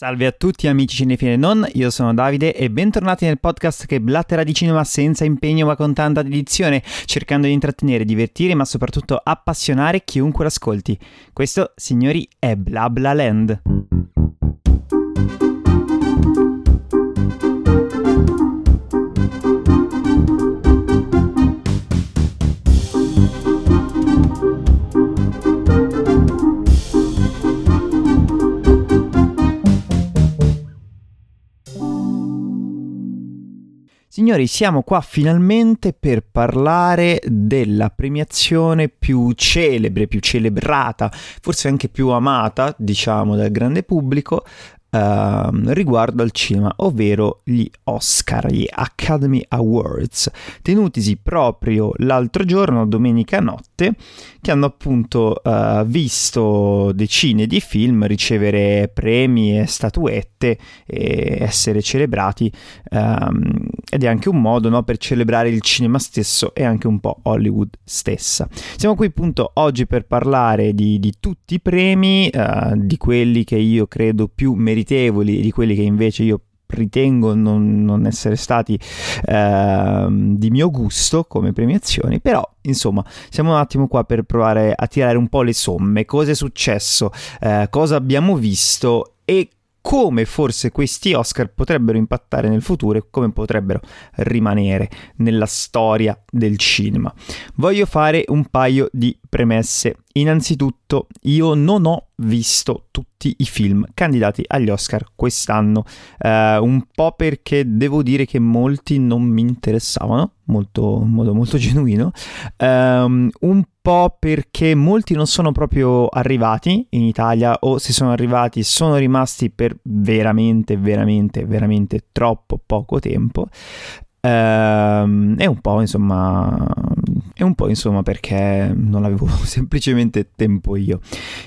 Salve a tutti amici cinefili e non, io sono Davide e bentornati nel podcast che blattera di cinema senza impegno ma con tanta dedizione, cercando di intrattenere, divertire ma soprattutto appassionare chiunque l'ascolti. Questo, signori, è Bla Bla Land. Signori, siamo qua finalmente per parlare della premiazione più celebre, più celebrata, forse anche più amata, diciamo, dal grande pubblico Uh, riguardo al cinema, ovvero gli Oscar, gli Academy Awards, tenutisi proprio l'altro giorno, domenica notte, che hanno appunto uh, visto decine di film ricevere premi e statuette e essere celebrati um, ed è anche un modo no, per celebrare il cinema stesso e anche un po' Hollywood stessa. Siamo qui appunto oggi per parlare di, di tutti i premi, uh, di quelli che io credo più meritevoli di quelli che invece io ritengo non, non essere stati eh, di mio gusto come premiazioni, però insomma siamo un attimo qua per provare a tirare un po' le somme, cosa è successo, eh, cosa abbiamo visto? E come forse questi Oscar potrebbero impattare nel futuro e come potrebbero rimanere nella storia del cinema. Voglio fare un paio di premesse. Innanzitutto, io non ho visto tutti i film candidati agli Oscar quest'anno, eh, un po' perché devo dire che molti non mi interessavano, molto, in modo molto genuino, um, un po' perché molti non sono proprio arrivati in Italia o se sono arrivati sono rimasti per veramente, veramente, veramente troppo poco tempo. Ehm, è un po' insomma è un po' insomma perché non avevo semplicemente tempo io.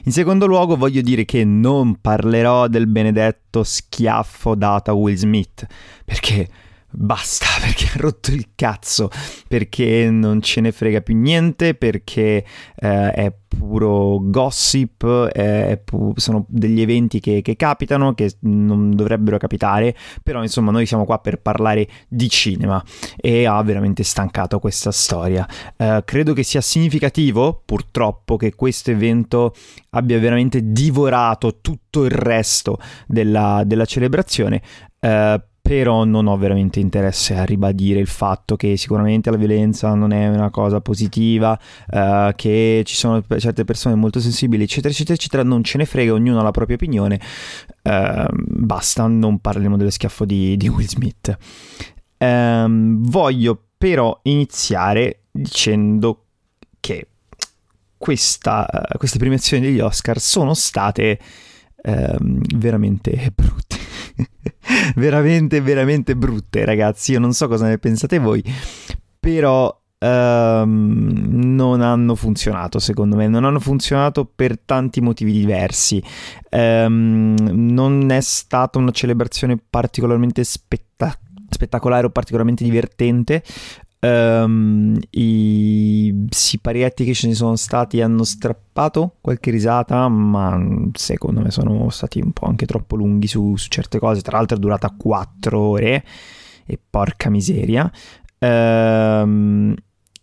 In secondo luogo voglio dire che non parlerò del benedetto schiaffo dato a Will Smith perché basta perché ha rotto il cazzo, perché non ce ne frega più niente, perché eh, è puro gossip, è pu- sono degli eventi che, che, capitano, che non dovrebbero capitare, però insomma noi siamo qua per parlare di cinema e ha veramente stancato questa storia. Eh, credo che sia significativo, purtroppo, che questo evento abbia veramente divorato tutto il resto della, della celebrazione. Eh, però non ho veramente interesse a ribadire il fatto che sicuramente la violenza non è una cosa positiva, uh, che ci sono certe persone molto sensibili, eccetera, eccetera, eccetera, non ce ne frega, ognuno ha la propria opinione, uh, basta, non parliamo dello schiaffo di, di Will Smith. Um, voglio però iniziare dicendo che questa, uh, queste premiazioni degli Oscar sono state um, veramente brutte veramente, veramente brutte, ragazzi. Io non so cosa ne pensate voi, però Um, non hanno funzionato secondo me. Non hanno funzionato per tanti motivi diversi. Um, non è stata una celebrazione particolarmente spetta- spettacolare o particolarmente divertente Um, I siparietti che ce ne sono stati hanno strappato qualche risata, ma secondo me sono stati un po' anche troppo lunghi su, su certe cose. Tra l'altro è durata 4 ore e porca miseria. Um,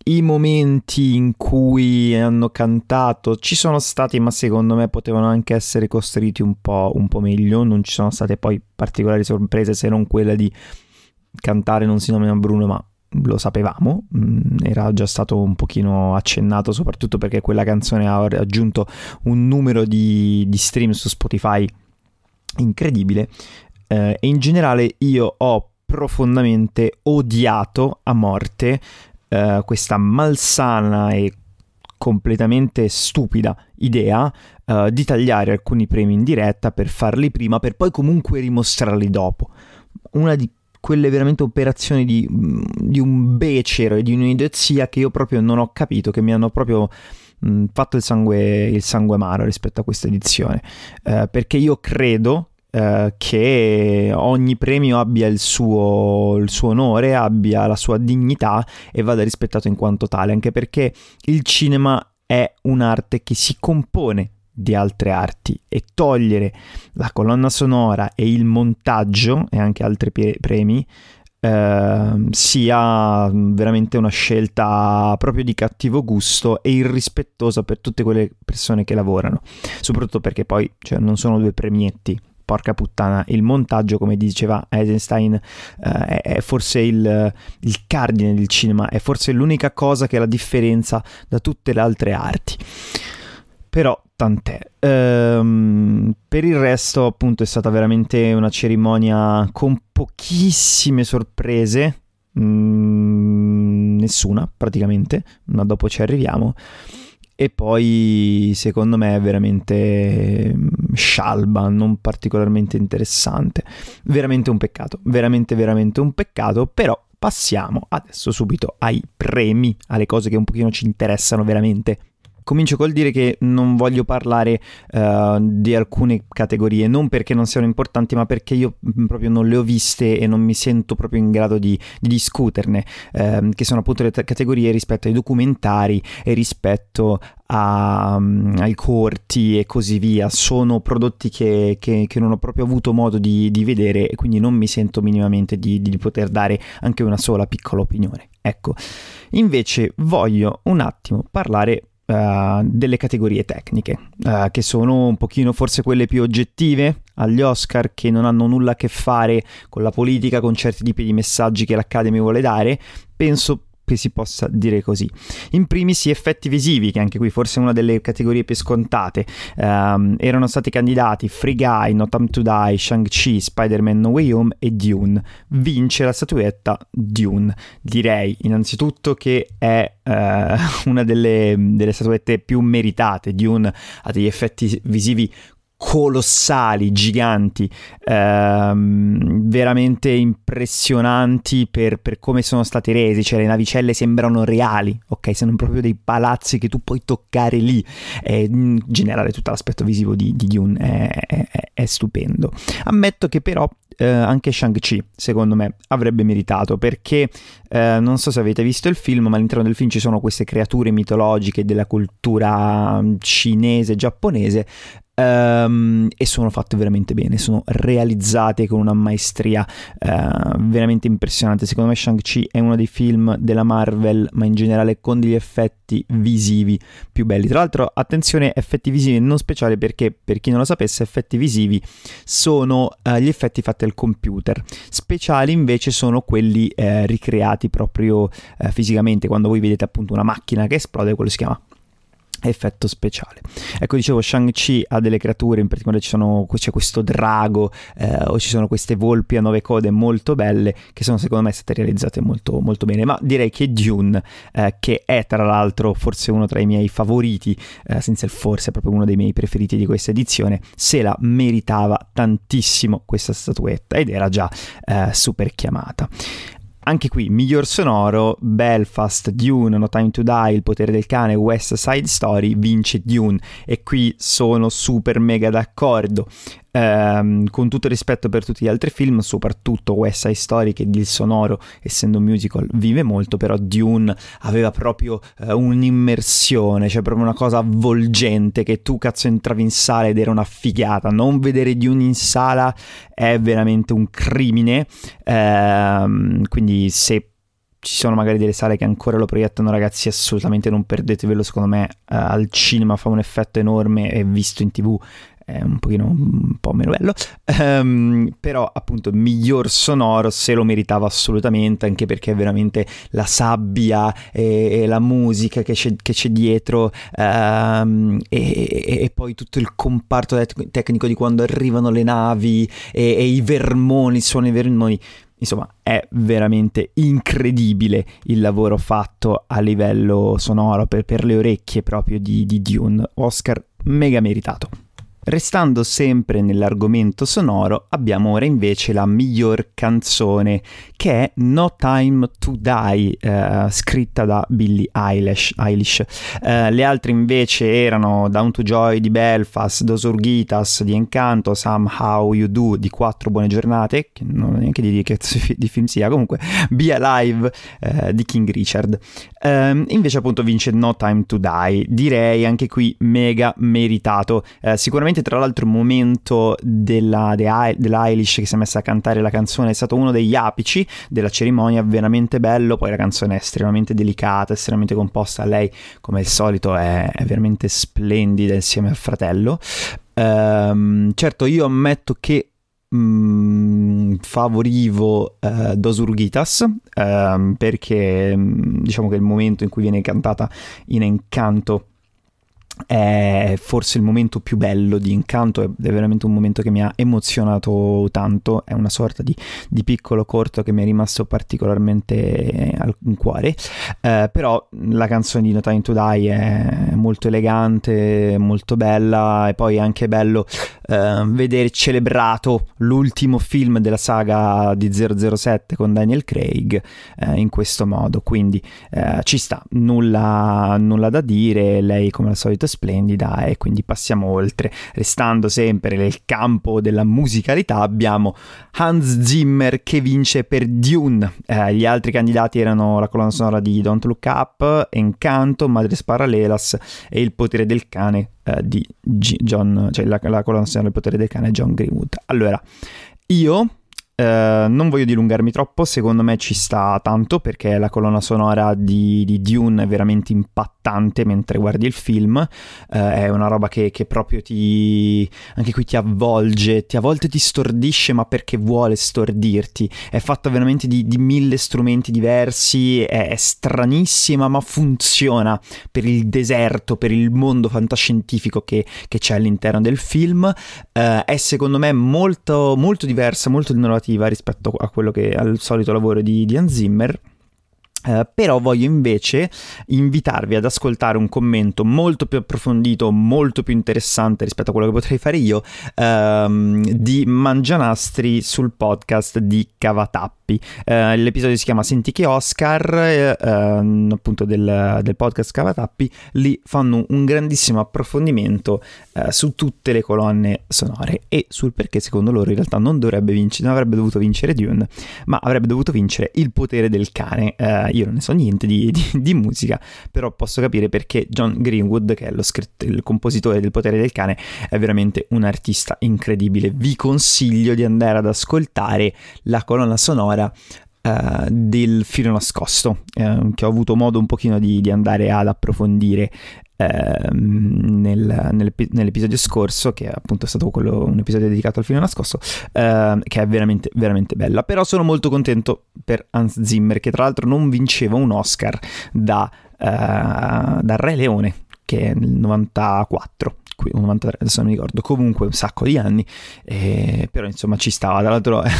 I momenti in cui hanno cantato ci sono stati, ma secondo me potevano anche essere costruiti un po', un po' meglio. Non ci sono state poi particolari sorprese se non quella di cantare Non si nomina Bruno, ma lo sapevamo, mm, era già stato un pochino accennato soprattutto perché quella canzone ha raggiunto un numero di, di stream su Spotify incredibile eh, e in generale io ho profondamente odiato a morte eh, questa malsana e completamente stupida idea uh, di tagliare alcuni premi in diretta per farli prima per poi comunque rimostrarli dopo. Una di quelle veramente operazioni di, di un becero e di un'idiozia che io proprio non ho capito, che mi hanno proprio mh, fatto il sangue, il sangue amaro rispetto a questa edizione. Eh, perché io credo eh, che ogni premio abbia il suo, il suo, onore, abbia la sua dignità e vada rispettato in quanto tale, anche perché il cinema è un'arte che si compone di altre arti e togliere la colonna sonora e il montaggio e anche altri premi eh, sia veramente una scelta proprio di cattivo gusto e irrispettosa per tutte quelle persone che lavorano, soprattutto perché poi cioè, non sono due premietti. Porca puttana, il montaggio, come diceva Eisenstein, eh, è forse il, il cardine del cinema, è forse l'unica cosa che la differenza da tutte le altre arti. Però tant'è. Ehm, per il resto, appunto, è stata veramente una cerimonia con pochissime sorprese. Mm, nessuna, praticamente. Ma dopo ci arriviamo. E poi, secondo me, è veramente mm, scialba, non particolarmente interessante. Veramente un peccato. Veramente, veramente un peccato. Però passiamo adesso subito ai premi, alle cose che un pochino ci interessano veramente comincio col dire che non voglio parlare uh, di alcune categorie, non perché non siano importanti, ma perché io mm, proprio non le ho viste e non mi sento proprio in grado di, di discuterne, uh, che sono appunto le t- categorie rispetto ai documentari e rispetto a, um, ai corti e così via. Sono prodotti che, che, che non ho proprio avuto modo di, di, vedere e quindi non mi sento minimamente di, di poter dare anche una sola piccola opinione. Ecco, invece voglio un attimo parlare uh, delle categorie tecniche, uh, che sono un pochino forse quelle più oggettive agli Oscar, che non hanno nulla a che fare con la politica, con certi tipi di messaggi che l'Academy vuole dare. Penso si possa dire così. In primis gli effetti visivi, che anche qui forse è una delle categorie più scontate, um, erano stati candidati Free Guy, No Time to Die, Shang-Chi, Spider-Man No Way Home e Dune. Vince la statuetta Dune. Direi innanzitutto che è uh, una delle, delle statuette più meritate. Dune ha degli effetti visivi colossali, giganti, ehm, veramente impressionanti per, per, come sono stati resi, cioè le navicelle sembrano reali, ok? Sembrano proprio dei palazzi che tu puoi toccare lì, e in generale tutto l'aspetto visivo di, di Dune è, è, è, stupendo. Ammetto che però eh, anche Shang-Chi, secondo me, avrebbe meritato perché eh, non so se avete visto il film, ma all'interno del film ci sono queste creature mitologiche della cultura mm, cinese, giapponese Um, e sono fatte veramente bene, sono realizzate con una maestria uh, veramente impressionante. Secondo me Shang-Chi è uno dei film della Marvel, ma in generale con degli effetti visivi più belli. Tra l'altro, attenzione, effetti visivi non speciali perché, per chi non lo sapesse, effetti visivi sono uh, gli effetti fatti al computer. Speciali invece sono quelli uh, ricreati proprio fisicamente, quando voi vedete appunto una macchina che esplode, quello si chiama effetto speciale. Ecco, dicevo, Shang-Chi ha delle creature, in particolare sono, c'è questo drago eh, o ci sono queste volpi a nove code molto belle che sono secondo me state realizzate molto, molto bene, ma direi che Dune, eh, che è tra l'altro forse uno tra i miei favoriti, eh, senza il forse, è proprio uno dei miei preferiti di questa edizione, se la meritava tantissimo questa statuetta ed era già eh, super chiamata. Anche qui, miglior sonoro, Belfast, Dune, No Time to Die, Il potere del cane, West Side Story, vince Dune. E qui sono super mega d'accordo ehm, con tutto il rispetto per tutti gli altri film, soprattutto West Side Story che il sonoro, essendo un musical, vive molto, però Dune aveva proprio eh, un'immersione, cioè proprio una cosa avvolgente che tu cazzo entravi in sala ed era una figata. Non vedere Dune in sala è veramente un crimine, ehm, quindi se ci sono magari delle sale che ancora lo proiettano, ragazzi, assolutamente non perdetevelo. Secondo me, uh, al cinema fa un effetto enorme e visto in tv è un pochino un po' meno bello, um, però appunto miglior sonoro se lo meritava assolutamente, anche perché veramente la sabbia e, e la musica che c'è, che c'è dietro um, e, e, poi tutto il comparto tecnico di quando arrivano le navi e, e i vermoni, suono i vermoni. Insomma, è veramente incredibile il lavoro fatto a livello sonoro per, per le orecchie proprio di, di Dune. Oscar mega meritato. Restando sempre nell'argomento sonoro, abbiamo ora invece la miglior canzone che è No Time to Die, eh, scritta da Billie Eilish. Eilish. Eh, le altre invece erano Down to Joy di Belfast, Dos Urgitas di Encanto, Somehow You Do di Quattro Buone Giornate, che non è neanche di dire che di film sia, comunque Be Alive eh, di King Richard. Ehm, invece appunto vince No Time to Die, direi anche qui mega meritato, eh, sicuramente sicuramente tra l'altro il momento della, dell'Eilish che si è messa a cantare la canzone è stato uno degli apici della cerimonia, veramente bello, poi la canzone è estremamente delicata, estremamente composta, lei come al solito è, è veramente splendida insieme al fratello. Um, certo io ammetto che Mm, favorivo uh, Dos Urgitas uh, perché mm, diciamo che il momento in cui viene cantata in Encanto è forse il momento più bello di Incanto, è veramente un momento che mi ha emozionato tanto, è una sorta di, di piccolo corto che mi è rimasto particolarmente al cuore, eh, però la canzone di No Time to Die è molto elegante, molto bella e poi è anche bello eh, vedere celebrato l'ultimo film della saga di 007 con Daniel Craig eh, in questo modo, quindi eh, ci sta, nulla, nulla da dire, lei come al solito splendida e quindi passiamo oltre. Restando sempre nel campo della musicalità abbiamo Hans Zimmer che vince per Dune. Eh, gli altri candidati erano la colonna sonora di Don't Look Up, Encanto, Madres Paralelas e Il potere del cane eh, di G- John, cioè la, la colonna sonora del potere del cane John Greenwood. Allora, io Uh, non voglio dilungarmi troppo, secondo me ci sta tanto perché la colonna sonora di, di Dune è veramente impattante mentre guardi il film, uh, è una roba che, che, proprio ti, anche qui ti avvolge, ti, a volte ti stordisce ma perché vuole stordirti, è fatta veramente di, di mille strumenti diversi, è, è, stranissima ma funziona per il deserto, per il mondo fantascientifico che, che c'è all'interno del film, uh, è secondo me molto, molto diversa, molto innovativa narrativa rispetto che al solito lavoro di, di Hans Zimmer Uh, però voglio invece invitarvi ad ascoltare un commento molto più approfondito, molto più interessante rispetto a quello che potrei fare io uh, di Mangianastri sul podcast di Cavatappi. Uh, l'episodio si chiama Senti che Oscar, ehm, appunto del, del, podcast Cavatappi. Lì fanno un grandissimo approfondimento eh, su tutte le colonne sonore e sul perché secondo loro in realtà non dovrebbe vincere, non avrebbe dovuto vincere Dune, ma avrebbe dovuto vincere Il potere del cane io non ne so niente di, di, di, musica, però posso capire perché John Greenwood, che è lo scritto, il compositore del Potere del Cane, è veramente un artista incredibile. Vi consiglio di andare ad ascoltare la colonna sonora Uh, del filo nascosto, uh, che ho avuto modo un pochino di, di andare ad approfondire Ehm, nel, nell'episodio scorso, che appunto è stato quello, un episodio dedicato al film nascosto, uh, che è veramente, veramente bella. Però sono molto contento per Hans Zimmer, che tra l'altro non vinceva un Oscar da, uh, da Re Leone, che è nel 94 qui, 93, adesso non mi ricordo, comunque un sacco di anni, eh, però insomma ci stava. Tra l'altro è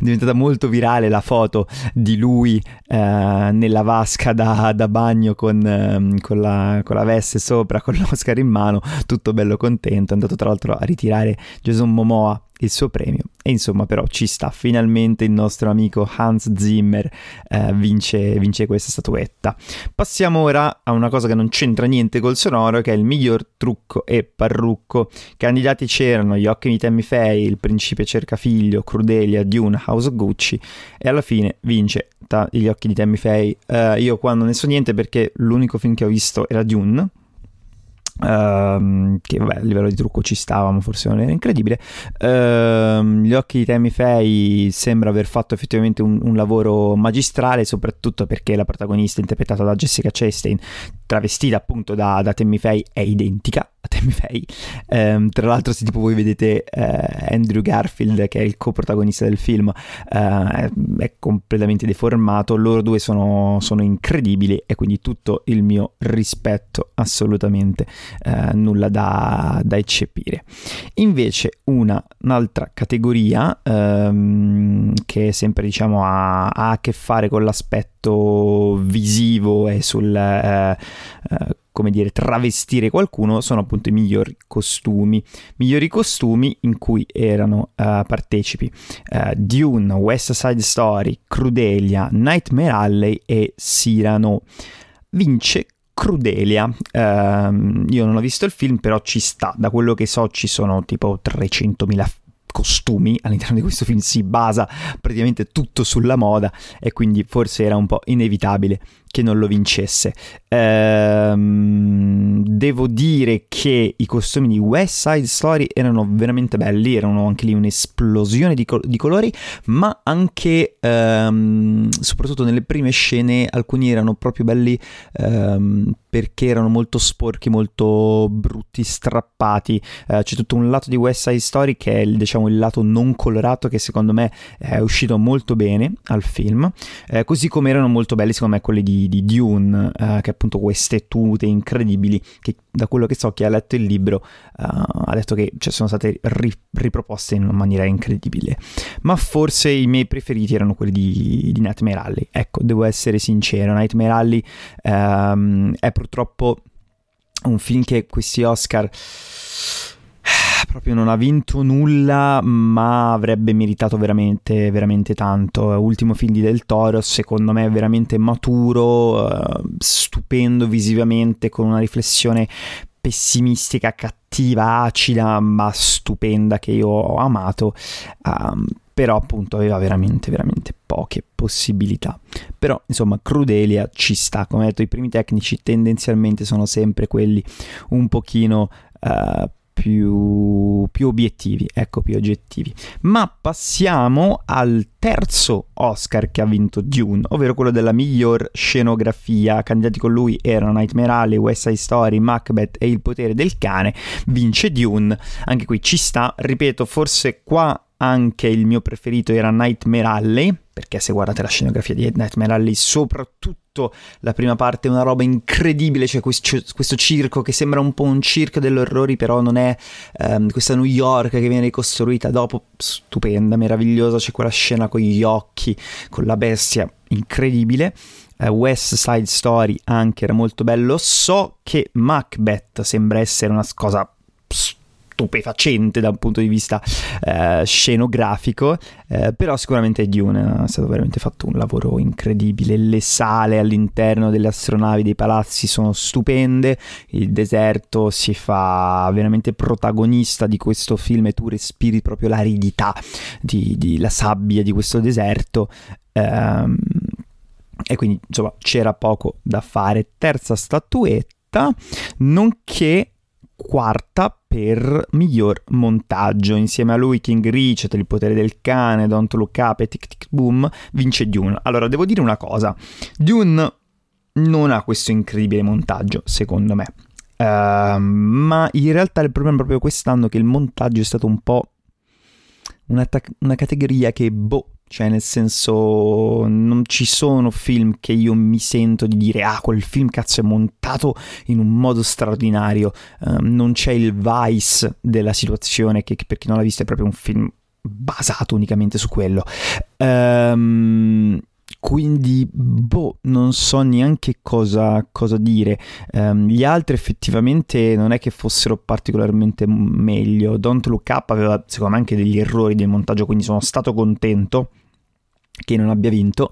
diventata molto virale la foto di lui eh, nella vasca da, da bagno con, eh, con, la, con, la, veste sopra, con l'Oscar in mano, tutto bello contento. È andato tra l'altro a ritirare Jason Momoa il suo premio. E insomma, però ci sta finalmente il nostro amico Hans Zimmer eh, vince, vince, questa statuetta. Passiamo ora a una cosa che non c'entra niente col sonoro, che è il miglior trucco e parrucco. Candidati c'erano Gli occhi di Tammy Faye, Il principe cerca figlio, Crudelia, Dune, House of Gucci e alla fine vince ta- Gli occhi di Tammy Faye. Uh, io qua non ne so niente perché l'unico film che ho visto era Dune Uh, che vabbè, a livello di trucco ci stava, ma forse non era incredibile. Uh, gli occhi di Tammy Faye sembra aver fatto effettivamente un, un, lavoro magistrale, soprattutto perché la protagonista interpretata da Jessica Chastain, travestita appunto da, da Tammy Faye, è identica a Tammy Faye. Um, tra l'altro, se tipo voi vedete uh, Andrew Garfield, che è il coprotagonista del film, uh, è completamente deformato. Loro due sono, sono, incredibili e quindi tutto il mio rispetto, assolutamente uh, nulla da, da, eccepire. Invece, una, un'altra categoria um, che sempre diciamo ha, ha, a che fare con l'aspetto visivo e sul come dire, travestire qualcuno sono appunto i migliori costumi. Migliori costumi in cui erano uh, partecipi uh, Dune, West Side Story, Crudelia, Nightmare Alley e Cyrano. Vince Crudelia. Uh, io non ho visto il film, però ci sta. Da quello che so ci sono tipo 300.000 costumi all'interno di questo film si basa praticamente tutto sulla moda e quindi forse era un po' inevitabile che non lo vincesse. Ehm, devo dire che i costumi di West Side Story erano veramente belli, erano anche lì un'esplosione di, col- di colori, ma anche, ehm, soprattutto nelle prime scene, alcuni erano proprio belli ehm, perché erano molto sporchi, molto brutti, strappati. Eh, c'è tutto un lato di West Side Story che è diciamo, il lato non colorato che secondo me è uscito molto bene al film, eh, così come erano molto belli secondo me quelli di di, Dune, uh, che appunto queste tute incredibili, che da quello che so chi ha letto il libro uh, ha detto che cioè, sono state ri- riproposte in una maniera incredibile. Ma forse i miei preferiti erano quelli di, di Nightmare Alley. Ecco, devo essere sincero, Nightmare Alley um, è purtroppo un film che questi Oscar proprio non ha vinto nulla, ma avrebbe meritato veramente, veramente tanto. Ultimo film di Del Toro, secondo me veramente maturo, uh, stupendo visivamente, con una riflessione pessimistica, cattiva, acida, ma stupenda che io ho amato. Um, però appunto aveva veramente veramente poche possibilità però insomma Crudelia ci sta come detto i primi tecnici tendenzialmente sono sempre quelli un pochino uh, più, più, obiettivi, ecco, più oggettivi. Ma passiamo al terzo Oscar che ha vinto Dune, ovvero quello della miglior scenografia. Candidati con lui erano Nightmare Alley, West Side Story, Macbeth e Il potere del cane. Vince Dune, anche qui ci sta, ripeto, forse qua anche il mio preferito era Nightmare Alley, perché se guardate la scenografia di Nightmare Alley, soprattutto la prima parte è una roba incredibile, c'è questo, questo circo che sembra un po' un circo dell'orrori, però non è um, questa New York che viene ricostruita dopo, stupenda, meravigliosa, c'è quella scena con gli occhi, con la bestia, incredibile. Uh, West Side Story anche era molto bello, so che Macbeth sembra essere una cosa stupefacente da un punto di vista eh, scenografico, eh, però sicuramente Dune è stato veramente fatto un lavoro incredibile, le sale all'interno delle astronavi dei palazzi sono stupende, il deserto si fa veramente protagonista di questo film e tu respiri proprio l'aridità di, di la sabbia di questo deserto. Ehm, e quindi insomma c'era poco da fare. Terza statuetta, nonché quarta per miglior montaggio. Insieme a lui King Richard, Il potere del cane, Don't Look Up e Tic Tic Boom vince Dune. Allora, devo dire una cosa. Dune non ha questo incredibile montaggio, secondo me. Uh, ma in realtà il problema è proprio quest'anno che il montaggio è stato un po' una, ta- una categoria che, boh, cioè, nel senso, non ci sono film che io mi sento di dire, ah, quel film cazzo è montato in un modo straordinario. Uh, non c'è il vice della situazione, che, che per chi non l'ha visto è proprio un film basato unicamente su quello. Um, quindi, boh, non so neanche cosa, cosa dire. Um, gli altri effettivamente non è che fossero particolarmente meglio. Don't Look Up aveva secondo me anche degli errori del montaggio, quindi sono stato contento che non abbia vinto.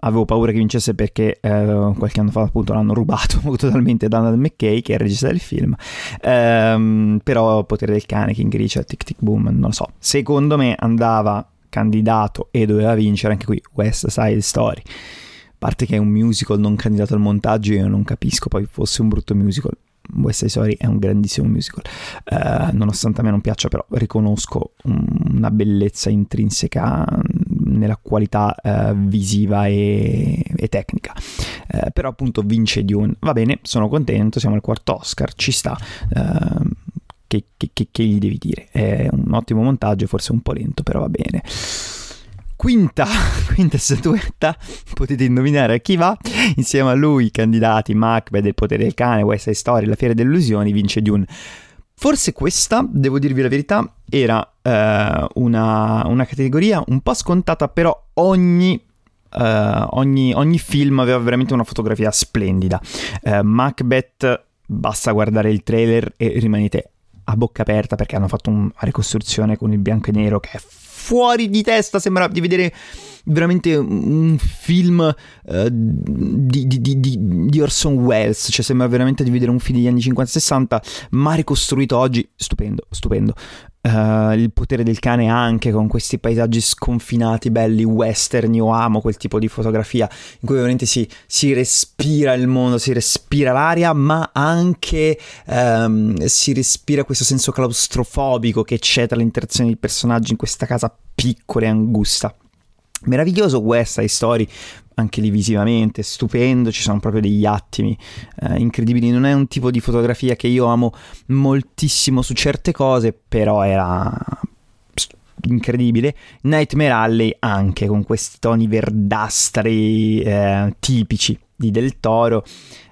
Avevo paura che vincesse perché eh, qualche anno fa appunto l'hanno rubato totalmente da Donald McKay che è il regista del film. Ehm, però Potere del cane, King Richard, Tic Tic Boom, non lo so. Secondo me andava candidato e doveva vincere anche qui West Side Story. A parte che è un musical non candidato al montaggio, io non capisco poi fosse un brutto musical. West Side Story è un grandissimo musical, uh, nonostante a me non piaccia, però riconosco una bellezza intrinseca nella qualità uh, visiva e, e tecnica. Uh, però appunto vince Dune, va bene, sono contento, siamo al quarto Oscar, ci sta. Che, che, che, che gli devi dire? È un ottimo montaggio, forse un po' lento, però va bene. Quinta, quinta statuetta, potete indovinare a chi va. Insieme a lui, i candidati Macbeth, Il potere del cane, West Side Story, La fiera delle illusioni, vince Dune. Forse questa, devo dirvi la verità, era uh, una, una, categoria un po' scontata, però ogni uh, ogni, ogni, film aveva veramente una fotografia splendida. Uh, Macbeth, basta guardare il trailer e rimanete a bocca aperta perché hanno fatto una ricostruzione con il bianco e nero che è fuori di testa, sembra di vedere veramente un film uh, di, di, di, di, Orson Welles, cioè sembra veramente di vedere un film degli anni 50-60, ma ricostruito oggi, stupendo, stupendo. Uh, il potere del cane anche con questi paesaggi sconfinati, belli, western, io amo quel tipo di fotografia in cui veramente si, si respira il mondo, si respira l'aria, ma anche um, si respira questo senso claustrofobico che c'è tra l'interazione dei personaggi in questa casa piccola e angusta. Meraviglioso West Side Story, anche lì visivamente, stupendo, ci sono proprio degli attimi eh, incredibili. Non è un tipo di fotografia che io amo moltissimo su certe cose, però era incredibile. Nightmare Alley anche con questi toni verdastri eh, tipici di Del Toro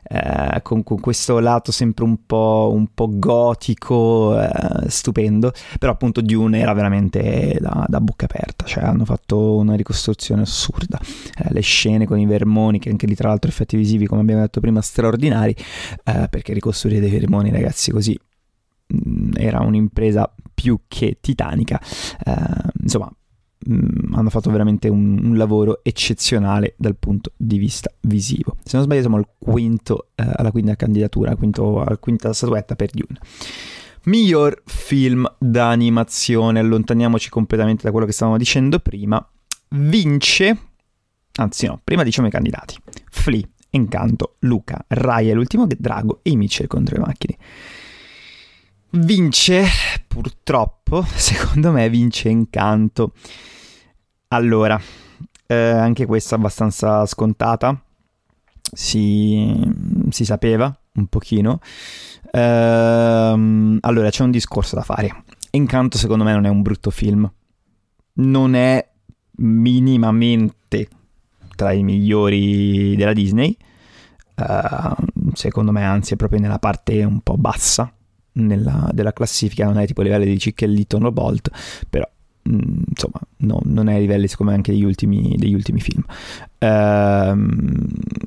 eh, con, con, questo lato sempre un po', un po gotico, eh, stupendo, però appunto Dune era veramente da, da, bocca aperta, cioè hanno fatto una ricostruzione assurda, eh, le scene con i vermoni, che anche lì tra l'altro effetti visivi come abbiamo detto prima straordinari, eh, perché ricostruire dei vermoni ragazzi così mm, era un'impresa più che titanica, eh, insomma mh, mm, hanno fatto veramente un, un, lavoro eccezionale dal punto di vista visivo. Se non sbaglio siamo al quinto, eh, alla quinta candidatura, quinto, alla quinta statuetta per Dune. Miglior film d'animazione, allontaniamoci completamente da quello che stavamo dicendo prima, vince, anzi no, prima diciamo i candidati, Flea, Encanto, Luca, Raya, l'ultimo drago e Mitchell contro le macchine. Vince, purtroppo, secondo me vince Encanto. Allora, eh, anche questa abbastanza scontata, si, si sapeva un pochino. Ehm, allora, c'è un discorso da fare. Encanto secondo me non è un brutto film. Non è minimamente tra i migliori della Disney. Uh, secondo me anzi è proprio nella parte un po' bassa nella, della classifica, non è tipo a livello di Cicchelliton o Bolt, però Mm, insomma, no, non è ai livelli secondo me anche degli ultimi, degli ultimi film. Ehm,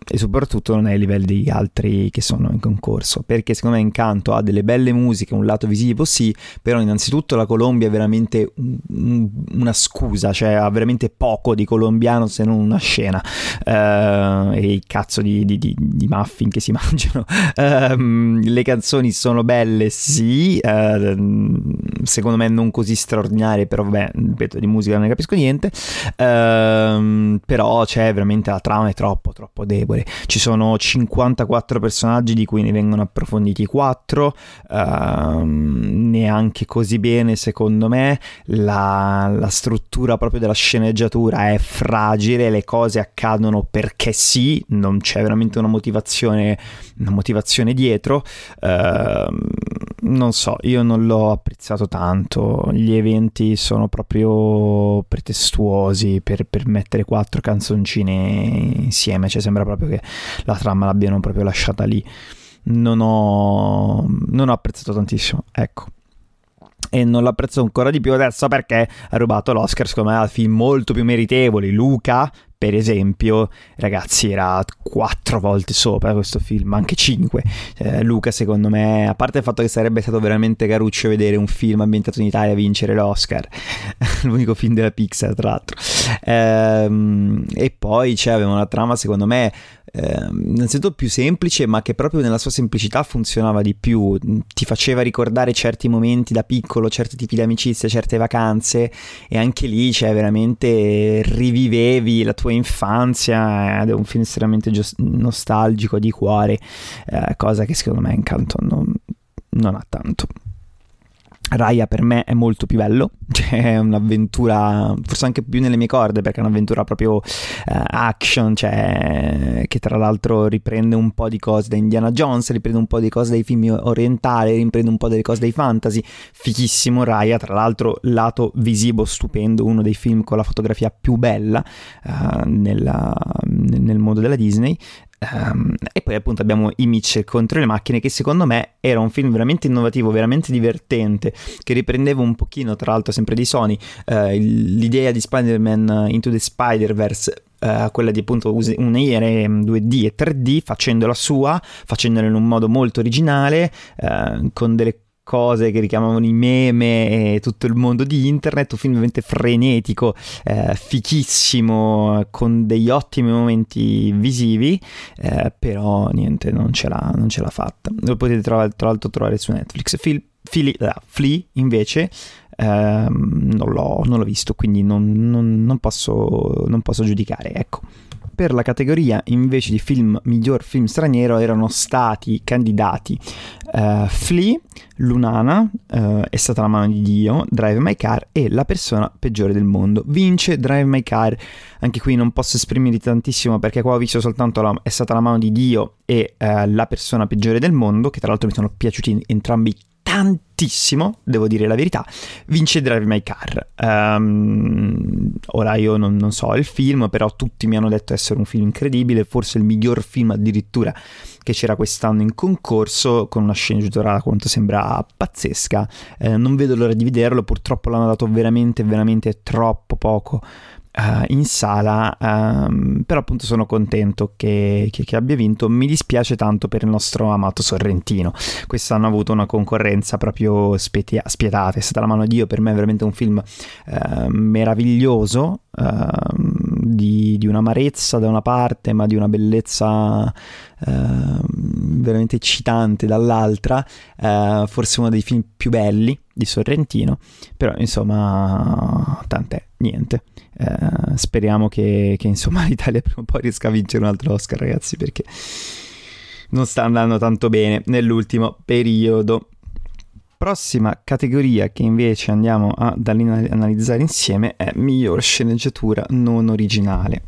e soprattutto non è ai livelli degli altri che sono in concorso, perché secondo me Incanto ha delle belle musiche, un lato visivo sì, però innanzitutto la Colombia è veramente un, una scusa, cioè ha veramente poco di colombiano se non una scena ehm, e il cazzo di, di, di, di, muffin che si mangiano. Ehm, le canzoni sono belle sì, ehm, secondo me non così straordinarie, però vabbè ripeto, di musica non ne capisco niente, però c'è veramente la trama è troppo, troppo debole. Ci sono 54 personaggi di cui ne vengono approfonditi 4, ehm, neanche così bene secondo me, la, la struttura proprio della sceneggiatura è fragile, le cose accadono perché sì, non c'è veramente una motivazione, una motivazione dietro. Ehm, non so, io non l'ho apprezzato tanto, gli eventi sono proprio pretestuosi per, per mettere quattro canzoncine insieme, cioè sembra proprio che la trama l'abbiano proprio lasciata lì. Non ho, non ho apprezzato tantissimo, ecco e non l'apprezzo ancora di più adesso perché ha rubato l'Oscar secondo me a film molto più meritevoli Luca per esempio, ragazzi, era quattro volte sopra questo film, anche cinque. Eh, Luca, secondo me, a parte il fatto che sarebbe stato veramente caruccio vedere un film ambientato in Italia vincere l'Oscar, l'unico film della Pixar, tra l'altro. Eh, e poi cioè, aveva una trama, secondo me, eh, innanzitutto più semplice, ma che proprio nella sua semplicità funzionava di più. Ti faceva ricordare certi momenti da piccolo, certi tipi di amicizia, certe vacanze, e anche lì, cioè, veramente rivivevi la tua infanzia ed è un film estremamente gios- nostalgico di cuore, eh, cosa che secondo me Incanto non, non ha tanto. Raya per me è molto più bello, cioè è un'avventura forse anche più nelle mie corde perché è un'avventura proprio uh, action, cioè, che tra l'altro riprende un po' di cose da Indiana Jones, riprende un po' di cose dai film orientali, riprende un po' delle cose dai fantasy, fichissimo Raya, tra l'altro lato visivo stupendo, uno dei film con la fotografia più bella uh, nella, nel mondo della Disney, Um, e poi appunto abbiamo I Mitchell contro le macchine che secondo me era un film veramente innovativo, veramente divertente, che riprendeva un pochino tra l'altro sempre di Sony uh, l'idea di Spider-Man Into the Spider-Verse Uh, quella di appunto unire 2D e 3D facendola sua, facendola in un modo molto originale, uh, con delle cose che richiamavano i meme e tutto il mondo di internet, un film veramente frenetico, eh, fichissimo, con degli ottimi momenti visivi, eh, però niente, non ce, l'ha, non ce l'ha fatta. Lo potete tra l'altro trovare su Netflix. Fil, Fili, uh, Flea invece ehm, non, l'ho, non, l'ho, visto, quindi non, non, posso, non posso giudicare, ecco per la categoria invece di film miglior film straniero erano stati candidati uh, Flea, Lunana, uh, È stata la mano di Dio, Drive My Car e La persona peggiore del mondo. Vince Drive My Car, anche qui non posso esprimermi tantissimo perché qua ho visto soltanto la, È stata la mano di Dio e uh, La persona peggiore del mondo, che tra l'altro mi sono piaciuti entrambi tantissimo, devo dire la verità, vince Drive My Car. Um, ora io non, non, so il film, però tutti mi hanno detto essere un film incredibile, forse il miglior film addirittura che c'era quest'anno in concorso, con una sceneggiatura a quanto sembra pazzesca. Eh, non vedo l'ora di vederlo, purtroppo l'hanno dato veramente, veramente troppo poco uh, in sala, um, però appunto sono contento che, che, che, abbia vinto. Mi dispiace tanto per il nostro amato Sorrentino. Quest'anno ha avuto una concorrenza proprio spetia- spietata, è stata la mano di Dio, per me è veramente un film uh, meraviglioso, uh, di, di un'amarezza da una parte, ma di una bellezza Ehm, veramente eccitante dall'altra, uh, forse uno dei film più belli di Sorrentino, però insomma tant'è, niente. Uh, speriamo che, che insomma l'Italia prima o poi riesca a vincere un altro Oscar ragazzi perché non sta andando tanto bene nell'ultimo periodo. Prossima categoria che invece andiamo ad analizzare insieme è miglior sceneggiatura non originale.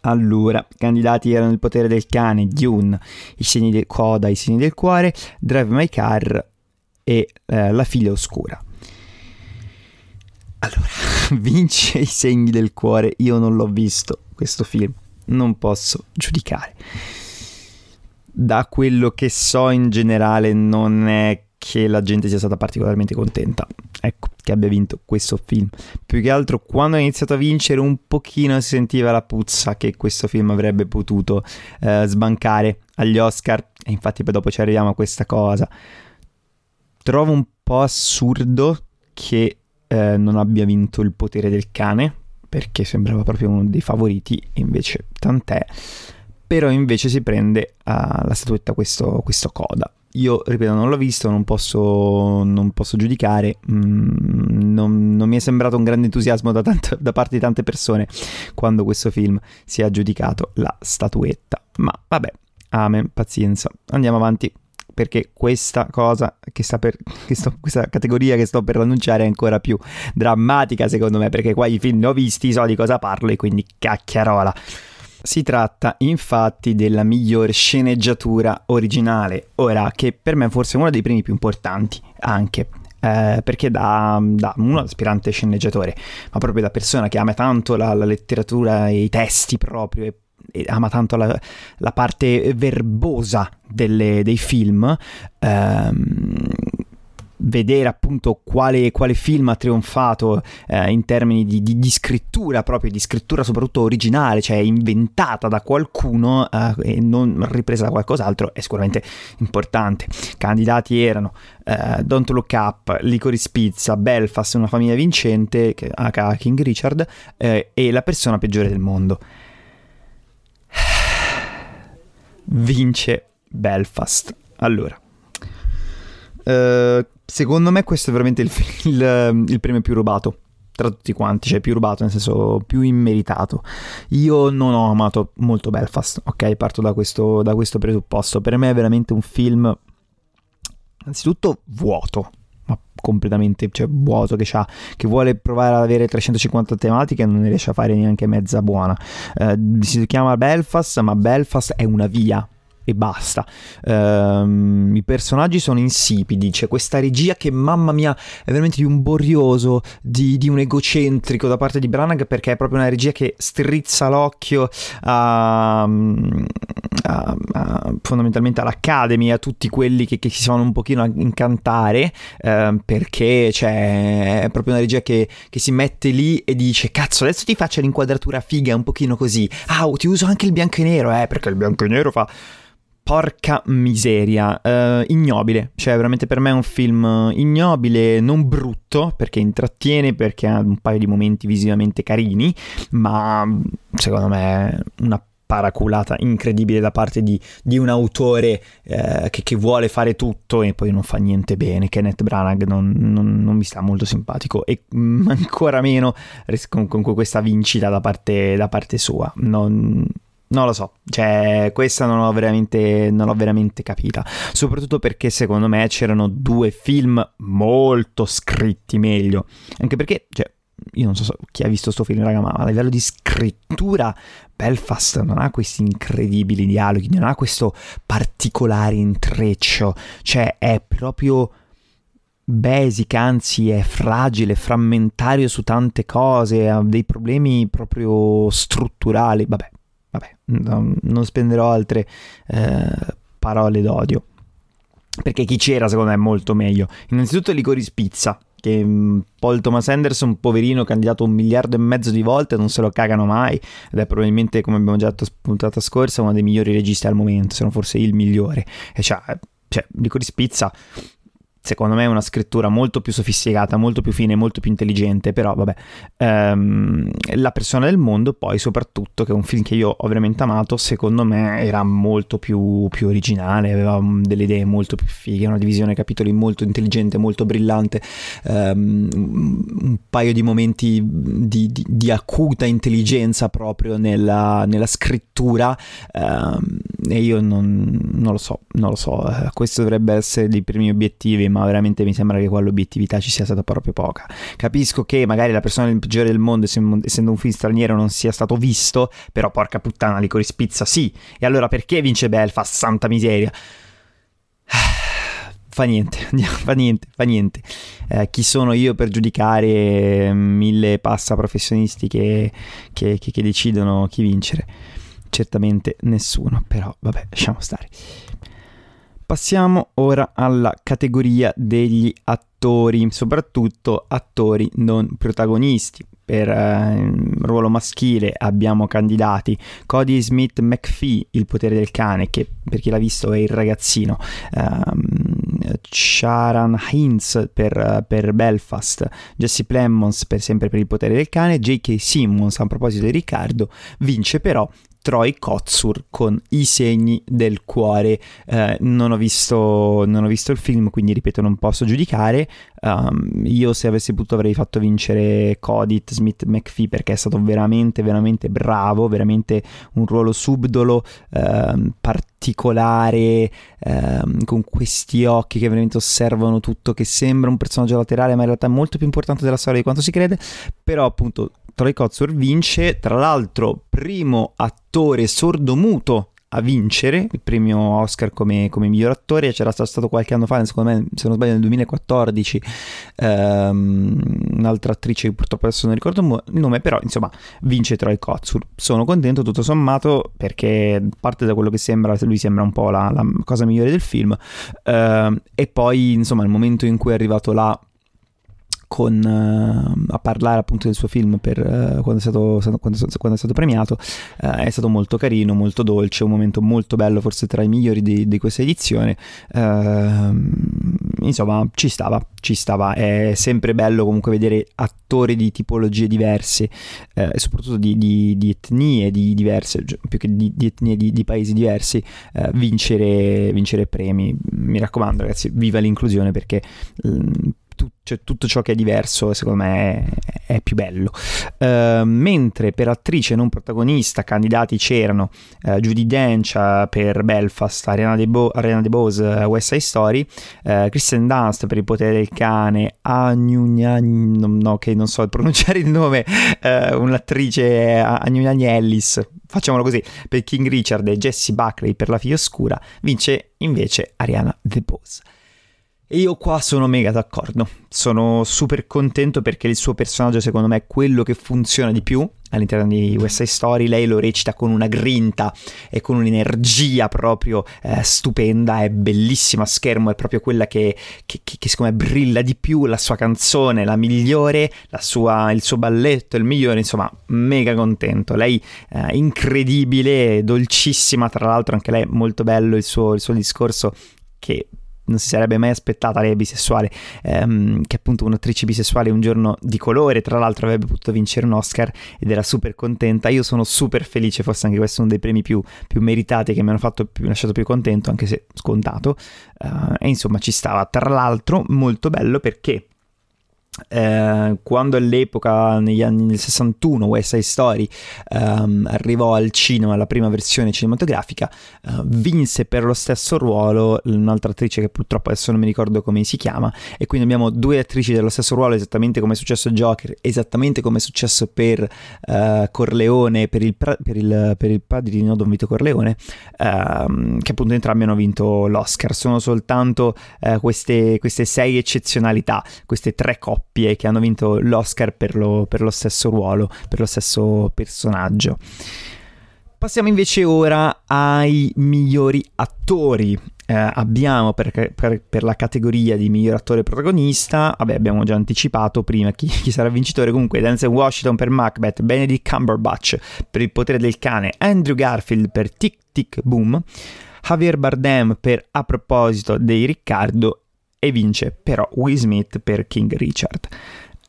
Allora, candidati erano Il potere del cane, Dune, I segni del coda, I segni del cuore, Drive My Car e eh, La figlia oscura. Allora, vince I segni del cuore, io non l'ho visto questo film, non posso giudicare. Da quello che so in generale non è che la gente sia stata particolarmente contenta. Ecco, che abbia vinto questo film. Più che altro quando ha iniziato a vincere un pochino si sentiva la puzza che questo film avrebbe potuto eh, sbancare agli Oscar e infatti poi dopo ci arriviamo a questa cosa. Trovo un po' assurdo che eh, non abbia vinto il potere del cane perché sembrava proprio uno dei favoriti invece tant'è. Però invece si prende uh, la statuetta questo, questo coda. Io, ripeto, non l'ho visto, non posso, non posso giudicare, mm, non, non, mi è sembrato un grande entusiasmo da, tante, da, parte di tante persone quando questo film si è aggiudicato la statuetta. Ma vabbè, amen, pazienza, andiamo avanti perché questa cosa che sta per che sto, questa categoria che sto per annunciare è ancora più drammatica secondo me perché qua i film ne ho visti so di cosa parlo e quindi cacchiarola si tratta infatti della migliore sceneggiatura originale, ora che per me forse è uno dei premi più importanti anche. Eh, perché da, da, uno aspirante sceneggiatore, ma proprio da persona che ama tanto la, la letteratura e i testi proprio e ama tanto la, la parte verbosa delle, dei film, ehm, vedere appunto quale, quale, film ha trionfato eh, in termini di, di, di, scrittura proprio, di scrittura soprattutto originale, cioè inventata da qualcuno eh, e non ripresa da qualcos'altro, è sicuramente importante. Candidati erano eh, Don't Look Up, Licorice Pizza, Belfast, Una famiglia vincente, aka King Richard, eh, e La persona peggiore del mondo. Vince Belfast. Allora, Uh, secondo me questo è veramente il, il, il, premio più rubato tra tutti quanti, cioè più rubato nel senso più immeritato. Io non ho amato molto Belfast, ok? Parto da questo, da questo presupposto. Per me è veramente un film, anzitutto vuoto, ma completamente cioè, vuoto che, che vuole provare ad avere 350 tematiche e non ne riesce a fare neanche mezza buona. Uh, si chiama Belfast, ma Belfast è una via e basta. Um, I personaggi sono insipidi, c'è questa regia che mamma mia è veramente di un borioso, di, di un egocentrico da parte di Branagh perché è proprio una regia che strizza l'occhio a, a, a, fondamentalmente all'Academy, a tutti quelli che, che si fanno un pochino a incantare eh, perché cioè, è proprio una regia che, che, si mette lì e dice cazzo adesso ti faccio l'inquadratura figa un pochino così, ah ti uso anche il bianco e nero eh perché il bianco e nero fa Porca miseria, uh, ignobile, cioè veramente per me è un film ignobile, non brutto perché intrattiene, perché ha un paio di momenti visivamente carini, ma secondo me è una paraculata incredibile da parte di, di un autore eh, che, che, vuole fare tutto e poi non fa niente bene. Kenneth Branagh non, non, non mi sta molto simpatico e ancora meno con, con questa vincita da parte, da parte sua. Non, non lo so, cioè questa non l'ho, veramente, non l'ho veramente capita, soprattutto perché secondo me c'erano due film molto scritti meglio, anche perché, cioè, io non so chi ha visto questo film, raga, ma a livello di scrittura Belfast non ha questi incredibili dialoghi, non ha questo particolare intreccio, cioè è proprio basic, anzi è fragile, frammentario su tante cose, ha dei problemi proprio strutturali, vabbè, vabbè, non, spenderò altre eh, parole d'odio. Perché chi c'era secondo me è molto meglio. Innanzitutto Licoris Pizza, che mm, Paul Thomas Anderson, poverino, candidato un miliardo e mezzo di volte, non se lo cagano mai. Ed è probabilmente, come abbiamo già detto puntata scorsa, uno dei migliori registi al momento, se non forse il migliore. E cioè, cioè Licoris Pizza secondo me è una scrittura molto più sofisticata, molto più fine, molto più intelligente, però vabbè, ehm, La persona del mondo poi soprattutto, che è un film che io ho veramente amato, secondo me era molto più, più originale, aveva delle idee molto più fighe, una divisione capitoli molto intelligente, molto brillante, ehm, un paio di momenti di, di, di acuta intelligenza proprio nella, nella scrittura ehm, e io non, non, lo so, non lo so, eh, questo dovrebbe essere dei primi obiettivi, ma veramente mi sembra che qua l'obiettività ci sia stata proprio poca. Capisco che magari la persona peggiore del mondo, essendo un film straniero, non sia stato visto, però porca puttana, Licorice Pizza sì. E allora perché vince Belfast? Santa miseria. Fa niente, fa niente, fa niente. Eh, chi sono io per giudicare mille passa professionisti che, che, che, che decidono chi vincere? Certamente nessuno, però vabbè, lasciamo stare. Passiamo ora alla categoria degli attori, soprattutto attori non protagonisti. Per eh, ruolo maschile abbiamo candidati Cody Smith McPhee, il potere del cane, che per chi l'ha visto è il ragazzino, um, Sharon Hines per, per, Belfast, Jesse Plemons per sempre per il potere del cane, J.K. Simmons a proposito di Riccardo, vince però Troy Kotsur con I segni del cuore. Eh, non, ho visto, non, ho visto, il film, quindi ripeto, non posso giudicare. Um, io, se avessi potuto, avrei fatto vincere Codit Smith McPhee perché è stato veramente, veramente bravo. Veramente un ruolo subdolo, um, particolare, um, con questi occhi che veramente osservano tutto, che sembra un personaggio laterale, ma in realtà è molto più importante della storia di quanto si crede. Però, appunto Troy Kotsur vince, tra l'altro primo attore sordomuto a vincere il premio Oscar come, come, miglior attore. C'era stato qualche anno fa, secondo me, se non sbaglio, nel 2014, ehm, un'altra attrice purtroppo adesso non ricordo il nome, però insomma vince Troy Kotsur. Sono contento tutto sommato perché parte da quello che sembra, lui sembra un po' la, la cosa migliore del film. Ehm, e poi insomma il momento in cui è arrivato là con, uh, a parlare appunto del suo film per, uh, quando, è stato, quando, quando, è stato, premiato uh, è stato molto carino, molto dolce, un momento molto bello, forse tra i migliori di, di questa edizione. Ehm, insomma, ci stava, ci stava. È sempre bello comunque vedere attori di tipologie diverse e soprattutto di, di, di, etnie di diverse, cioè, più che di, etnie di, paesi diversi, vincere, vincere premi. Mi raccomando, ragazzi, viva l'inclusione perché tu, cioè, tutto ciò che è diverso secondo me è, è più bello. Uh, mentre per attrice non protagonista candidati c'erano uh, Judy Dench uh, per Belfast, Ariana DeBose, Ariana DeBose West Side Story, Kristen Dunst per Il potere del cane, Agnugnani, no, no, che non so pronunciare il nome, un'attrice Agnugnani Ellis, facciamolo così, per King Richard e Jesse Buckley per La figlia oscura, vince invece Ariana DeBose. E io qua sono mega d'accordo, sono super contento perché il suo personaggio secondo me è quello che funziona di più all'interno di West Side Story, lei lo recita con una grinta e con un'energia proprio eh, stupenda, è bellissima a schermo, è proprio quella che, che, che, che secondo me brilla di più, la sua canzone la migliore, la sua, il suo balletto il migliore, insomma mega contento, lei eh, incredibile, dolcissima, tra l'altro anche lei molto bello il suo, il suo discorso che non si sarebbe mai aspettata lei bisessuale, ehm, che appunto un'attrice bisessuale un giorno di colore, tra l'altro avrebbe potuto vincere un Oscar ed era super contenta. Io sono super felice, forse anche questo è uno dei premi più, più meritati che mi hanno fatto più, lasciato più contento, anche se scontato. Uh, e insomma ci stava. Tra l'altro molto bello perché eh, quando all'epoca, negli anni nel 61, West Side Story ehm, arrivò al cinema la prima versione cinematografica, eh, vinse per lo stesso ruolo un'altra attrice che purtroppo adesso non mi ricordo come si chiama, e quindi abbiamo due attrici dello stesso ruolo, esattamente come è successo a Joker, esattamente come è successo per eh, Corleone, per il, per, il, per il padrino Don Vito Corleone, ehm, che appunto entrambi hanno vinto l'Oscar. Sono soltanto eh, queste, queste sei eccezionalità, queste tre coppie coppie che hanno vinto l'Oscar per lo, per lo stesso ruolo, per lo stesso personaggio. Passiamo invece ora ai migliori attori. Eh, abbiamo per, per, per, la categoria di miglior attore protagonista, vabbè abbiamo già anticipato prima chi, chi, sarà vincitore, comunque Denzel Washington per Macbeth, Benedict Cumberbatch per Il potere del cane, Andrew Garfield per Tic Tic Boom, Javier Bardem per A proposito dei Riccardo e vince però Will Smith per King Richard.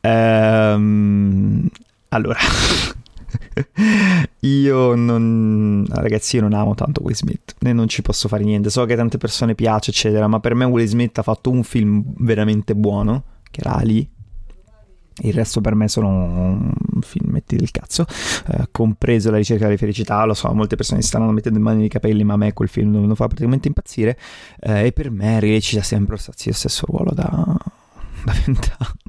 Ehm, allora, io non... Ragazzi, io non amo tanto Will Smith e non ci posso fare niente. So che a tante persone piace, eccetera, ma per me Will Smith ha fatto un film veramente buono, che era Ali. Il resto per me sono filmetti del cazzo, eh, compreso La ricerca della felicità. Lo so, molte persone si stanno mettendo in mano nei capelli, ma a me quel film non, fa praticamente impazzire. Eh, e per me recita sempre lo stesso ruolo da vent'anni.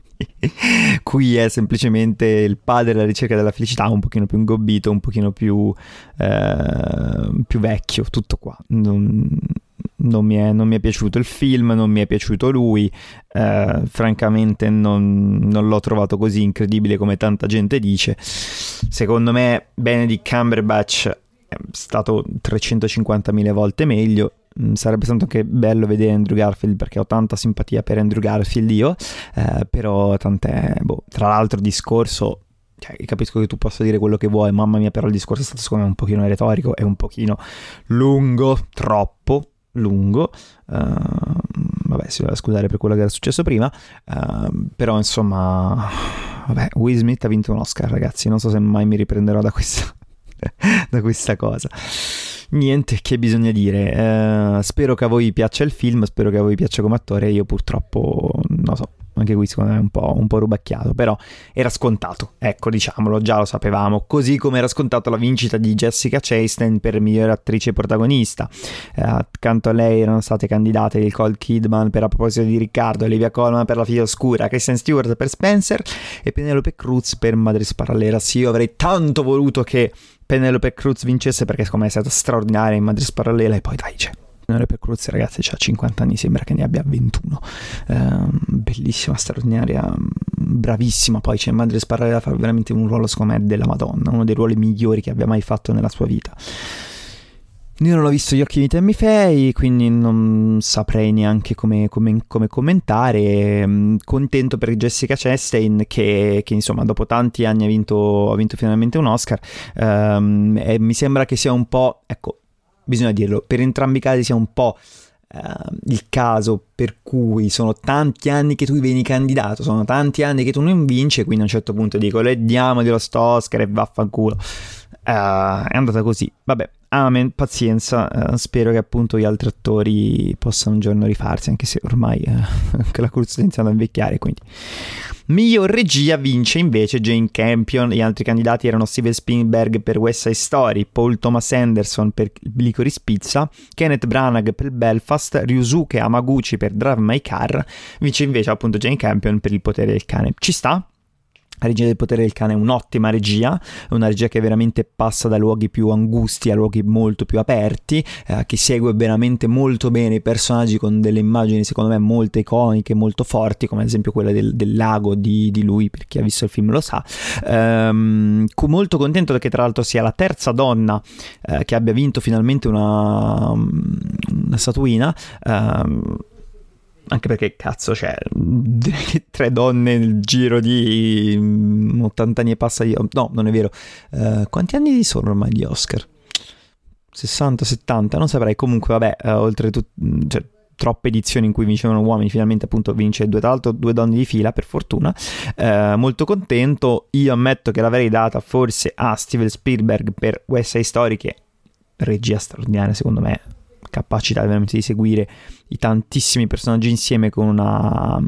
Qui è semplicemente il padre della ricerca della felicità, un pochino più ingobbito, un pochino più, eh, più vecchio, tutto qua. Non, non mi, è, non mi, è, piaciuto il film, non mi è piaciuto lui, eh, francamente non, non, l'ho trovato così incredibile come tanta gente dice. Secondo me Benedict Cumberbatch è stato 350.000 volte meglio. Mm, sarebbe stato anche bello vedere Andrew Garfield perché ho tanta simpatia per Andrew Garfield io, eh, però tant'è, boh, tra l'altro discorso cioè, capisco che tu possa dire quello che vuoi, mamma mia, però il discorso è stato secondo me un pochino retorico e un pochino lungo, troppo, lungo. Uh, vabbè, si deve scusare per quello che era successo prima. Uh, però insomma, vabbè, Will Smith ha vinto un Oscar, ragazzi. Non so se mai mi riprenderò da questa, da questa cosa. Niente, che bisogna dire. Uh, spero che a voi piaccia il film, spero che a voi piaccia come attore. Io purtroppo non so anche qui secondo me è un po', un po' rubacchiato, però era scontato, ecco diciamolo, già lo sapevamo, così come era scontato la vincita di Jessica Chastain per miglior attrice protagonista, eh, accanto a lei erano state candidate Nicole Kidman per A proposito di Riccardo, Olivia Colman per La figlia oscura, Kristen Stewart per Spencer e Penelope Cruz per Madres Parallelas, io avrei tanto voluto che Penelope Cruz vincesse perché secondo me è stata straordinaria in Madres Parallela e poi dai c'è per Cruz, ragazzi, ha 50 anni, sembra che ne abbia 21. Eh, bellissima, straordinaria, bravissima. Poi c'è Madre Sparrella fa veramente un ruolo, secondo me, della Madonna, uno dei ruoli migliori che abbia mai fatto nella sua vita. Io non ho visto gli occhi di Tammy Faye, quindi non saprei neanche come, come, come commentare. Mm, contento per Jessica Chastain che, che, insomma dopo tanti anni ha vinto, ha vinto finalmente un Oscar um, e mi sembra che sia un po', ecco, bisogna dirlo, per entrambi i casi sia un po' eh, il caso per cui sono tanti anni che tu vieni candidato, sono tanti anni che tu non vinci, quindi a un certo punto dico, leggiamo dello sto Oscar e vaffanculo. Uh, è andata così. Vabbè, amen, pazienza, uh, spero che appunto gli altri attori possano un giorno rifarsi, anche se ormai uh, la corsa sta iniziando a invecchiare, quindi... Miglior regia vince invece Jane Campion, gli altri candidati erano Steven Spielberg per West Side Story, Paul Thomas Anderson per Licorice Pizza, Kenneth Branagh per Belfast, Ryusuke Amaguchi per Drive My Car, vince invece appunto Jane Campion per Il potere del cane. Ci sta? La regia del potere del cane è un'ottima regia, è una regia che veramente passa da luoghi più angusti a luoghi molto più aperti, eh, che segue veramente molto bene i personaggi con delle immagini secondo me molto iconiche, molto forti, come ad esempio quella del, del lago di, di, lui, per chi ha visto il film lo sa. Ehm, molto contento che tra l'altro sia la terza donna eh, che abbia vinto finalmente una, una statuina. Ehm, anche perché cazzo c'è tre donne nel giro di 80 mm, anni e passa di... no non è vero. Uh, quanti anni sono ormai gli Oscar? 60, 70 non saprei. Comunque vabbè uh, oltre tutto cioè, troppe edizioni in cui vincevano uomini, finalmente appunto vince due, tra l'altro due donne di fila per fortuna, eh, molto contento, io ammetto che l'avrei data forse a Steven Spielberg per West Side Story che regia straordinaria secondo me, capacità veramente di seguire i tantissimi personaggi insieme con una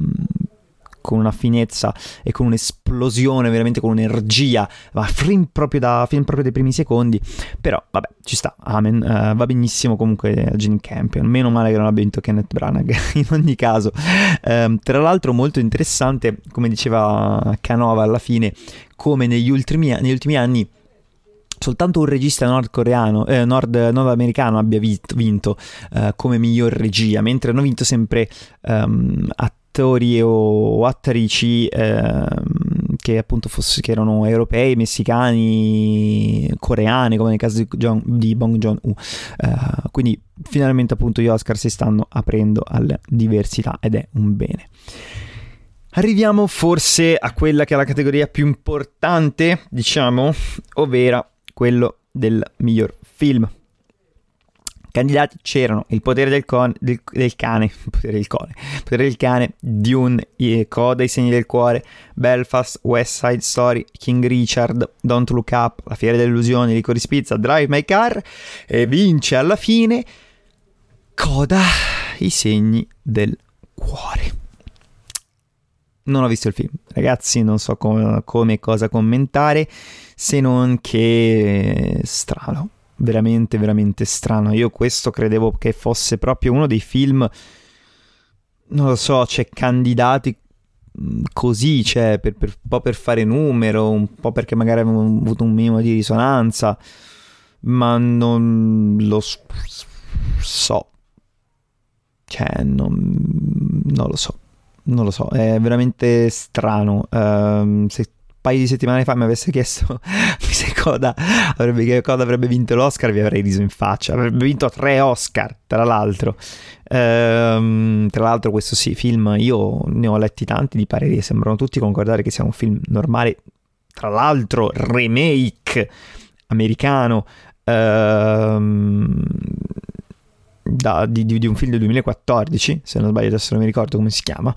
con una finezza e con un'esplosione, veramente con un'energia, va film proprio, da, film proprio dai primi secondi, però vabbè, ci sta, amen, uh, va benissimo comunque Gene Campion, meno male che non abbia vinto Kenneth Branagh, in ogni caso. Um, tra l'altro molto interessante, come diceva Canova alla fine, come negli ultimi, negli ultimi anni soltanto un regista nordcoreano, eh, nord, nordamericano abbia vinto, vinto eh, come miglior regia, mentre hanno vinto sempre um, attori o attrici um, che appunto fosse, che erano europei, messicani, coreani, come nel caso di, John, di Bong Joon-ho. Uh, quindi finalmente appunto gli Oscar si stanno aprendo alla diversità ed è un bene. Arriviamo forse a quella che è la categoria più importante, diciamo, ovvero quello del miglior film. Candidati c'erano Il potere del, con, del, del cane, potere del cane, potere del cane, Dune, Coda, I segni del cuore, Belfast, West Side Story, King Richard, Don't Look Up, La fiera delle illusioni, Licorice Pizza, Drive My Car e vince alla fine Coda, I segni del cuore. Non ho visto il film, ragazzi, non so come e cosa commentare se non che strano, veramente, veramente strano. Io questo credevo che fosse proprio uno dei film, non lo so, c'è candidati mm, così, cioè, per, per, un po' per fare numero, un po' perché magari avevano avuto un minimo di risonanza, ma non lo so. Cioè, non, non lo so. Non lo so, è veramente strano. Uh, se paio di settimane fa mi avesse chiesto se Coda avrebbe, Coda avrebbe vinto l'Oscar, vi avrei riso in faccia. Avrebbe vinto tre Oscar, tra l'altro. Ehm, tra l'altro, questo sì, film, io ne ho letti tanti di pareri e sembrano tutti concordare che sia un film normale. Tra l'altro, remake americano. Ehm, da, di, di, un film del 2014, se non sbaglio adesso non mi ricordo come si chiama.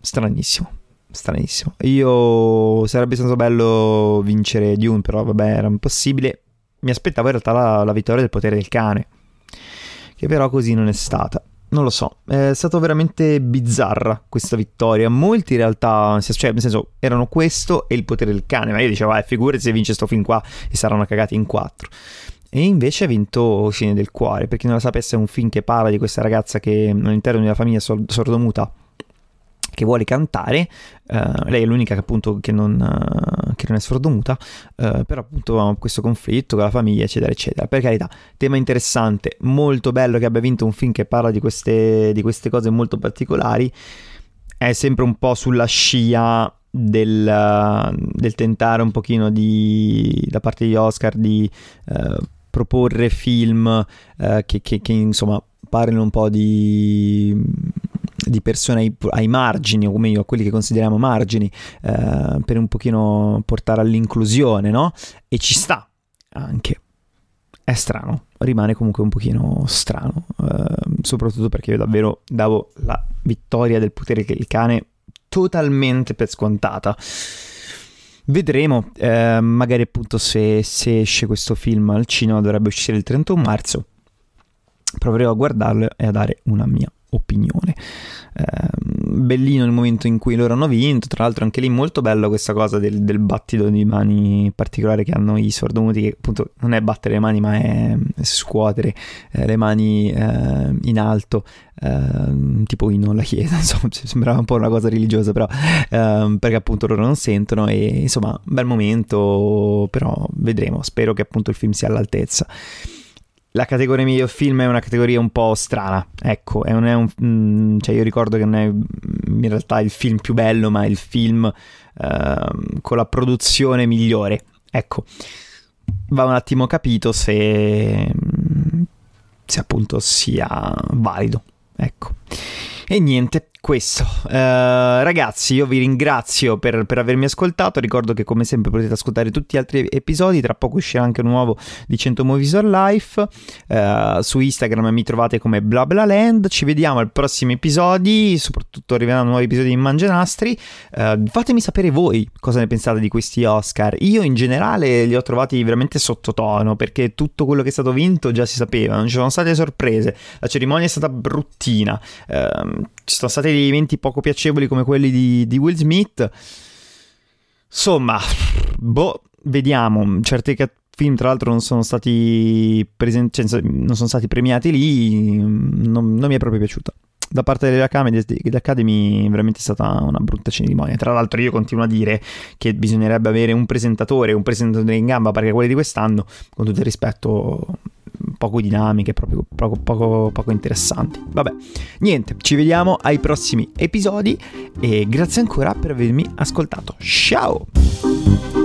Stranissimo stranissimo. Io sarebbe stato bello vincere Dune, però vabbè, era impossibile. Mi aspettavo in realtà la, la vittoria del potere del cane, che però così non è stata. Non lo so, è stata veramente bizzarra questa vittoria. Molti in realtà, cioè nel senso, erano questo e il potere del cane, ma io dicevo, eh, figurati se vince sto film qua e saranno cagati in quattro. E invece ha vinto Scene del Cuore, per chi non lo sapesse è un film che parla di questa ragazza che all'interno di una famiglia sordomuta che vuole cantare, uh, lei è l'unica che appunto che non, uh, che non è sordomuta, uh, però appunto ha questo conflitto con la famiglia eccetera eccetera, per carità, tema interessante, molto bello che abbia vinto un film che parla di queste, di queste cose molto particolari, è sempre un po' sulla scia del, del tentare un pochino di, da parte di Oscar di proporre film che, che, che insomma parlino un po' di di persone ai, ai, margini, o meglio a quelli che consideriamo margini, eh, per un pochino portare all'inclusione, no? E ci sta anche. È strano, rimane comunque un pochino strano, eh, soprattutto perché io davvero davo la vittoria del potere che il cane totalmente per scontata. Vedremo, eh, magari appunto se, se esce questo film al cinema dovrebbe uscire il 31 marzo. Proverò a guardarlo e a dare una mia opinione. Eh, bellino il momento in cui loro hanno vinto, tra l'altro anche lì molto bello questa cosa del, del battito di mani particolare che hanno i sordomuti, che appunto non è battere le mani ma è, scuotere eh, le mani eh, in alto, ehm, tipo in alla chiesa, insomma sembrava un po' una cosa religiosa però, ehm, perché appunto loro non sentono e insomma bel momento, però vedremo, spero che appunto il film sia all'altezza la categoria miglior film è una categoria un po' strana, ecco, non è un, mm, cioè io ricordo che non è in realtà il film più bello, ma il film uh, con la produzione migliore, ecco, va un attimo capito se, se appunto sia valido, ecco. E niente, questo. Uh, ragazzi, io vi ringrazio per, per, avermi ascoltato. Ricordo che, come sempre, potete ascoltare tutti gli altri episodi. Tra poco uscirà anche un nuovo di 100 Movies on Life. Uh, su Instagram mi trovate come BlaBlaLand. Ci vediamo al prossimo episodio. Soprattutto arriveranno nuovi episodi di Mangianastri. Uh, fatemi sapere voi cosa ne pensate di questi Oscar. Io, in generale, li ho trovati veramente sottotono perché tutto quello che è stato vinto già si sapeva. Non ci sono state sorprese. La cerimonia è stata bruttina. Uh, ci sono stati degli eventi poco piacevoli come quelli di, di Will Smith. Insomma, boh, vediamo. Certi film, tra l'altro, non sono stati, presenti, cioè, non sono stati premiati lì. Non, non mi è proprio piaciuta da parte dell'Academy veramente è stata una brutta cerimonia. Tra l'altro io continuo a dire che bisognerebbe avere un presentatore, un presentatore in gamba perché quelli di quest'anno, con tutto il rispetto, poco dinamiche, proprio poco, poco, poco interessanti. Vabbè, niente, ci vediamo ai prossimi episodi e grazie ancora per avermi ascoltato. Ciao!